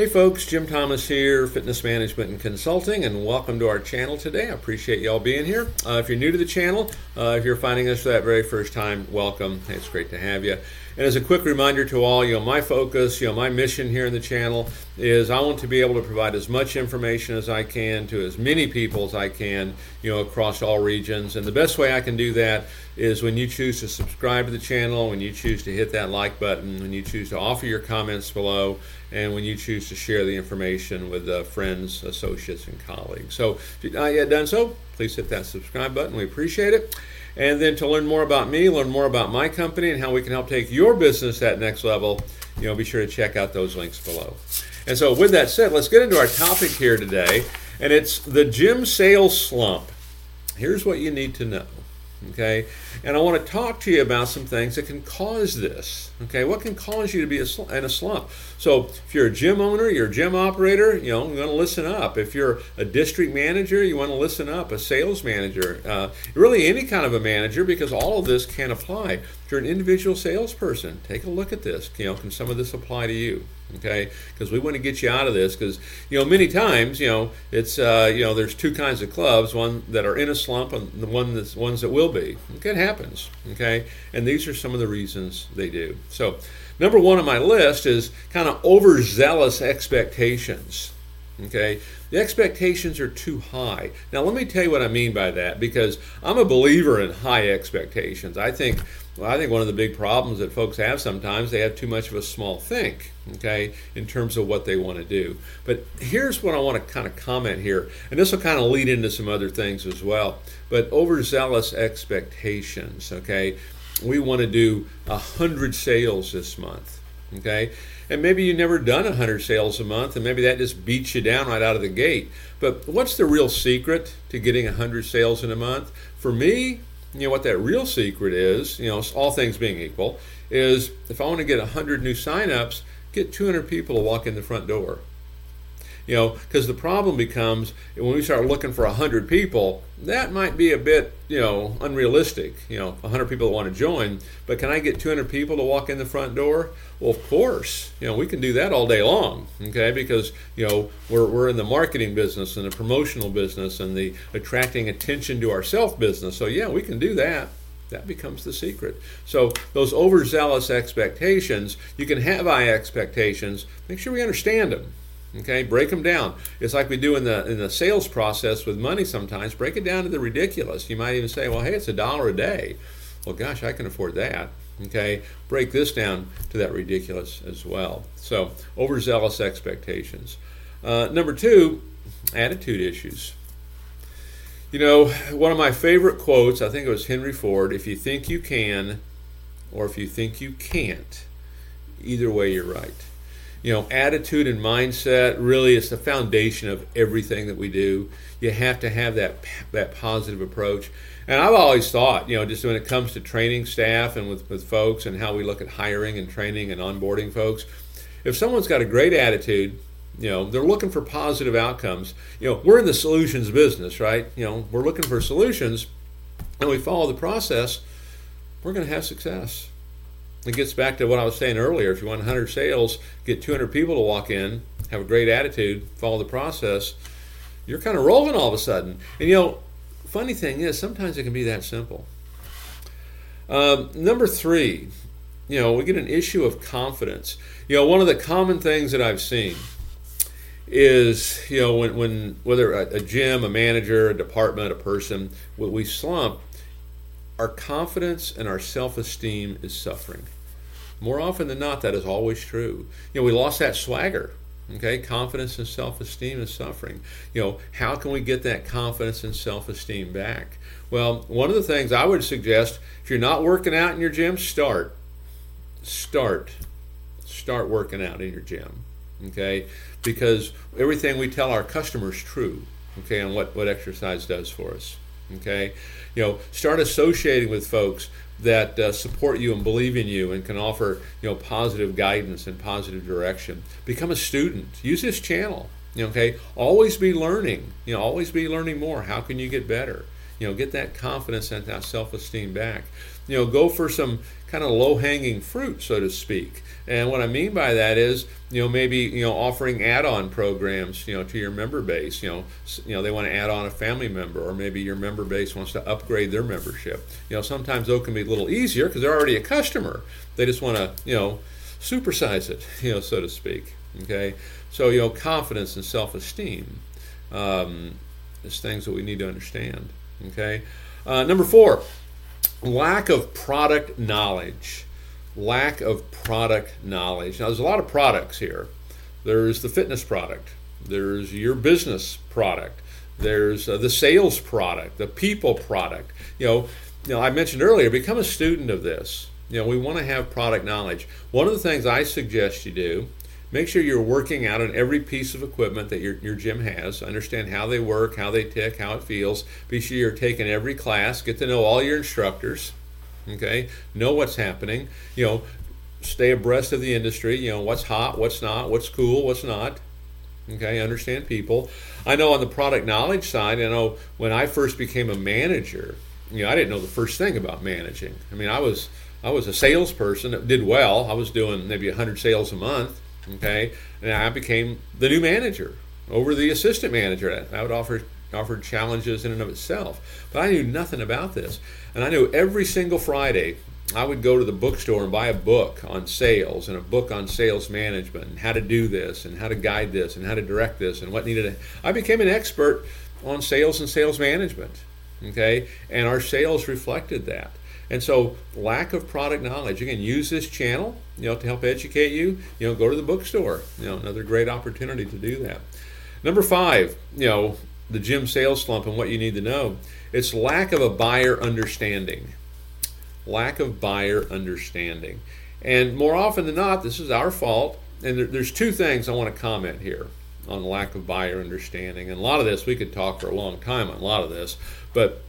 Hey folks, Jim Thomas here, Fitness Management and Consulting, and welcome to our channel today. I appreciate y'all being here. Uh, if you're new to the channel, uh, if you're finding us for that very first time, welcome. It's great to have you. And as a quick reminder to all, you know, my focus, you know, my mission here in the channel is I want to be able to provide as much information as I can to as many people as I can, you know, across all regions. And the best way I can do that is when you choose to subscribe to the channel, when you choose to hit that like button, when you choose to offer your comments below, and when you choose to share the information with uh, friends, associates, and colleagues. So if you've not yet done so, please hit that subscribe button. We appreciate it. And then to learn more about me, learn more about my company, and how we can help take your business that next level, you know, be sure to check out those links below. And so, with that said, let's get into our topic here today, and it's the gym sales slump. Here's what you need to know. Okay, and I want to talk to you about some things that can cause this. Okay, what can cause you to be in a slump? So, if you're a gym owner, you're a gym operator, you know, you want to listen up. If you're a district manager, you want to listen up. A sales manager, uh, really any kind of a manager, because all of this can apply. If you're an individual salesperson, take a look at this. You know, can some of this apply to you? Okay? Because we want to get you out of this because you know many times you know it's uh, you know there's two kinds of clubs one that are in a slump and the one that's ones that will be. It happens okay? And these are some of the reasons they do. So number one on my list is kind of overzealous expectations okay? The expectations are too high. Now let me tell you what i mean by that because i'm a believer in high expectations. I think well, I think one of the big problems that folks have sometimes they have too much of a small think, okay, in terms of what they want to do. But here's what I want to kind of comment here, and this will kind of lead into some other things as well. But overzealous expectations, okay, we want to do a hundred sales this month, okay, and maybe you never done a hundred sales a month, and maybe that just beats you down right out of the gate. But what's the real secret to getting a hundred sales in a month? For me, you know what that real secret is, you know, all things being equal, is if I want to get 100 new signups, get 200 people to walk in the front door. You know, because the problem becomes when we start looking for 100 people, that might be a bit, you know, unrealistic. You know, 100 people that want to join, but can I get 200 people to walk in the front door? Well, of course, you know, we can do that all day long, okay? Because, you know, we're, we're in the marketing business and the promotional business and the attracting attention to ourself business. So, yeah, we can do that. That becomes the secret. So, those overzealous expectations, you can have high expectations. Make sure we understand them. Okay, break them down. It's like we do in the in the sales process with money sometimes. Break it down to the ridiculous. You might even say, well, hey, it's a dollar a day. Well, gosh, I can afford that. Okay, break this down to that ridiculous as well. So, overzealous expectations. Uh, number two, attitude issues. You know, one of my favorite quotes, I think it was Henry Ford if you think you can, or if you think you can't, either way, you're right you know, attitude and mindset really is the foundation of everything that we do. You have to have that that positive approach. And I've always thought, you know, just when it comes to training staff and with, with folks and how we look at hiring and training and onboarding folks, if someone's got a great attitude, you know, they're looking for positive outcomes. You know, we're in the solutions business, right? You know, we're looking for solutions and we follow the process, we're going to have success it gets back to what I was saying earlier. If you want 100 sales, get 200 people to walk in, have a great attitude, follow the process, you're kind of rolling all of a sudden. And you know, funny thing is, sometimes it can be that simple. Um, number three, you know, we get an issue of confidence. You know, one of the common things that I've seen is, you know, when, when whether a, a gym, a manager, a department, a person, we slump, our confidence and our self esteem is suffering. More often than not, that is always true. You know, we lost that swagger. Okay, confidence and self esteem is suffering. You know, how can we get that confidence and self esteem back? Well, one of the things I would suggest if you're not working out in your gym, start. Start. Start working out in your gym. Okay, because everything we tell our customers true. Okay, on what, what exercise does for us. Okay, you know, start associating with folks that uh, support you and believe in you and can offer you know positive guidance and positive direction. Become a student. Use this channel. Okay, always be learning. You know, always be learning more. How can you get better? You know, get that confidence and that self-esteem back. You know, go for some kind of low-hanging fruit, so to speak. And what I mean by that is, you know, maybe you know offering add-on programs, you know, to your member base. You know, you know they want to add on a family member, or maybe your member base wants to upgrade their membership. You know, sometimes those can be a little easier because they're already a customer. They just want to, you know, supersize it, you know, so to speak. Okay, so you know, confidence and self-esteem um, is things that we need to understand. Okay, uh, number four, lack of product knowledge lack of product knowledge. Now, there's a lot of products here. There's the fitness product, there's your business product, there's uh, the sales product, the people product. You know, you know, I mentioned earlier, become a student of this. You know, we want to have product knowledge. One of the things I suggest you do, make sure you're working out on every piece of equipment that your, your gym has. Understand how they work, how they tick, how it feels. Be sure you're taking every class. Get to know all your instructors Okay, know what's happening. You know, stay abreast of the industry. You know what's hot, what's not, what's cool, what's not. Okay, understand people. I know on the product knowledge side. I know when I first became a manager, you know, I didn't know the first thing about managing. I mean, I was I was a salesperson that did well. I was doing maybe 100 sales a month. Okay, and I became the new manager over the assistant manager. I would offer offered challenges in and of itself. But I knew nothing about this. And I knew every single Friday I would go to the bookstore and buy a book on sales and a book on sales management and how to do this and how to guide this and how to direct this and what needed to. I became an expert on sales and sales management. Okay? And our sales reflected that. And so, lack of product knowledge. Again, use this channel, you know, to help educate you. You know, go to the bookstore. You know, another great opportunity to do that. Number five, you know, the gym sales slump and what you need to know. It's lack of a buyer understanding. Lack of buyer understanding. And more often than not, this is our fault. And there, there's two things I want to comment here on lack of buyer understanding. And a lot of this, we could talk for a long time on a lot of this. But,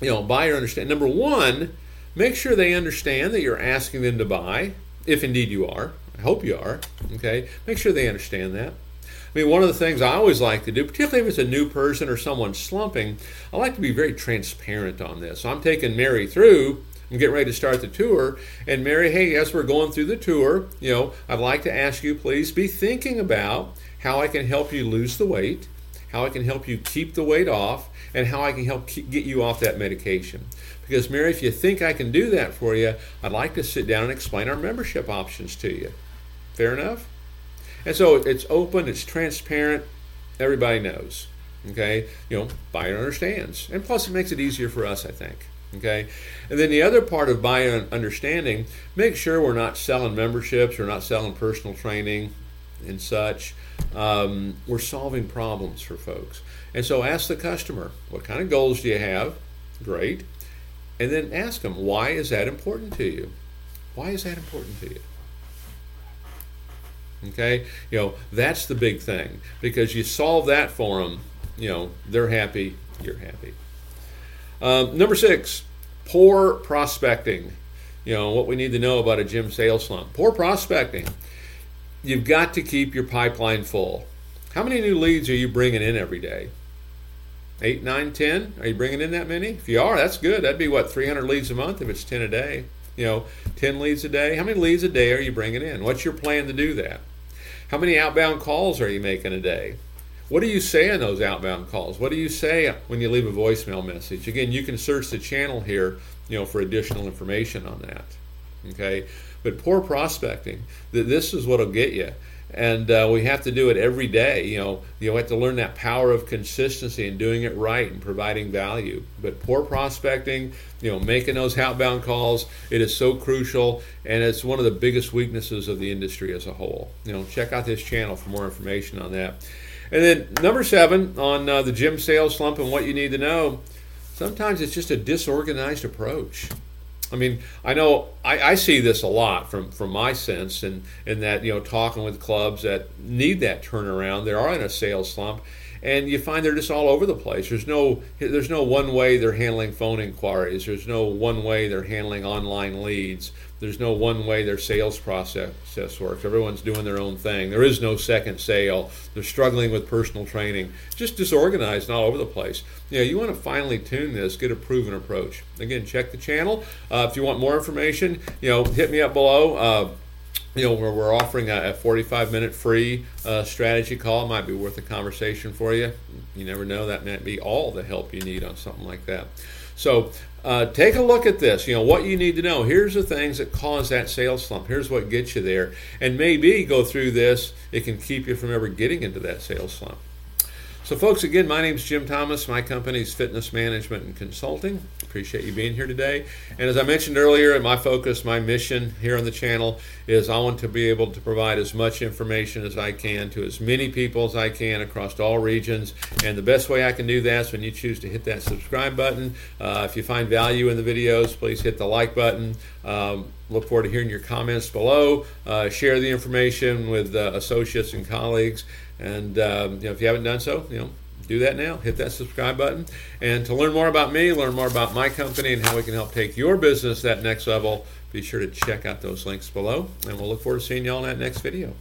you know, buyer understand. Number one, make sure they understand that you're asking them to buy, if indeed you are. I hope you are. Okay? Make sure they understand that. I mean, one of the things I always like to do, particularly if it's a new person or someone slumping, I like to be very transparent on this. So I'm taking Mary through. I'm getting ready to start the tour. And Mary, hey, as we're going through the tour, you know, I'd like to ask you, please be thinking about how I can help you lose the weight, how I can help you keep the weight off, and how I can help keep, get you off that medication. Because, Mary, if you think I can do that for you, I'd like to sit down and explain our membership options to you. Fair enough? And so it's open, it's transparent, everybody knows. Okay, you know, buyer understands, and plus it makes it easier for us, I think. Okay, and then the other part of buyer understanding, make sure we're not selling memberships, we're not selling personal training and such. Um, we're solving problems for folks, and so ask the customer, what kind of goals do you have? Great, and then ask them, why is that important to you? Why is that important to you? Okay, you know that's the big thing because you solve that for them. You know they're happy, you're happy. Um, number six, poor prospecting. You know what we need to know about a gym sales slump. Poor prospecting. You've got to keep your pipeline full. How many new leads are you bringing in every day? Eight, nine, ten? Are you bringing in that many? If you are, that's good. That'd be what 300 leads a month if it's 10 a day. You know, 10 leads a day. How many leads a day are you bringing in? What's your plan to do that? How many outbound calls are you making a day? What do you say in those outbound calls? What do you say when you leave a voicemail message? Again, you can search the channel here, you know, for additional information on that. Okay, but poor prospecting, this is what'll get you and uh, we have to do it every day. You know, you have to learn that power of consistency and doing it right and providing value. But poor prospecting, you know, making those outbound calls, it is so crucial, and it's one of the biggest weaknesses of the industry as a whole. You know, check out this channel for more information on that. And then number seven on uh, the gym sales slump and what you need to know. Sometimes it's just a disorganized approach. I mean, I know I, I, see this a lot from, from my sense, and in that you know talking with clubs that need that turnaround, they are in a sales slump, and you find they're just all over the place. There's no there's no one way they're handling phone inquiries. There's no one way they're handling online leads. There's no one way their sales process works. Everyone's doing their own thing. There is no second sale. They're struggling with personal training. Just disorganized and all over the place. Yeah, you want to finally tune this, get a proven approach. Again, check the channel. Uh, if you want more information, you know, hit me up below. Uh, you know, we're, we're offering a, a 45 minute free uh, strategy call. It might be worth a conversation for you. You never know, that might be all the help you need on something like that. So uh, take a look at this. You know, what you need to know. Here's the things that cause that sales slump. Here's what gets you there. And maybe go through this, it can keep you from ever getting into that sales slump. So, folks, again, my name is Jim Thomas. My company is Fitness Management and Consulting. Appreciate you being here today. And as I mentioned earlier, my focus, my mission here on the channel is I want to be able to provide as much information as I can to as many people as I can across all regions. And the best way I can do that is when you choose to hit that subscribe button. Uh, if you find value in the videos, please hit the like button. Um, look forward to hearing your comments below. Uh, share the information with uh, associates and colleagues. And um, you know, if you haven't done so, you know, do that now. Hit that subscribe button. And to learn more about me, learn more about my company, and how we can help take your business that next level, be sure to check out those links below. And we'll look forward to seeing you all in that next video.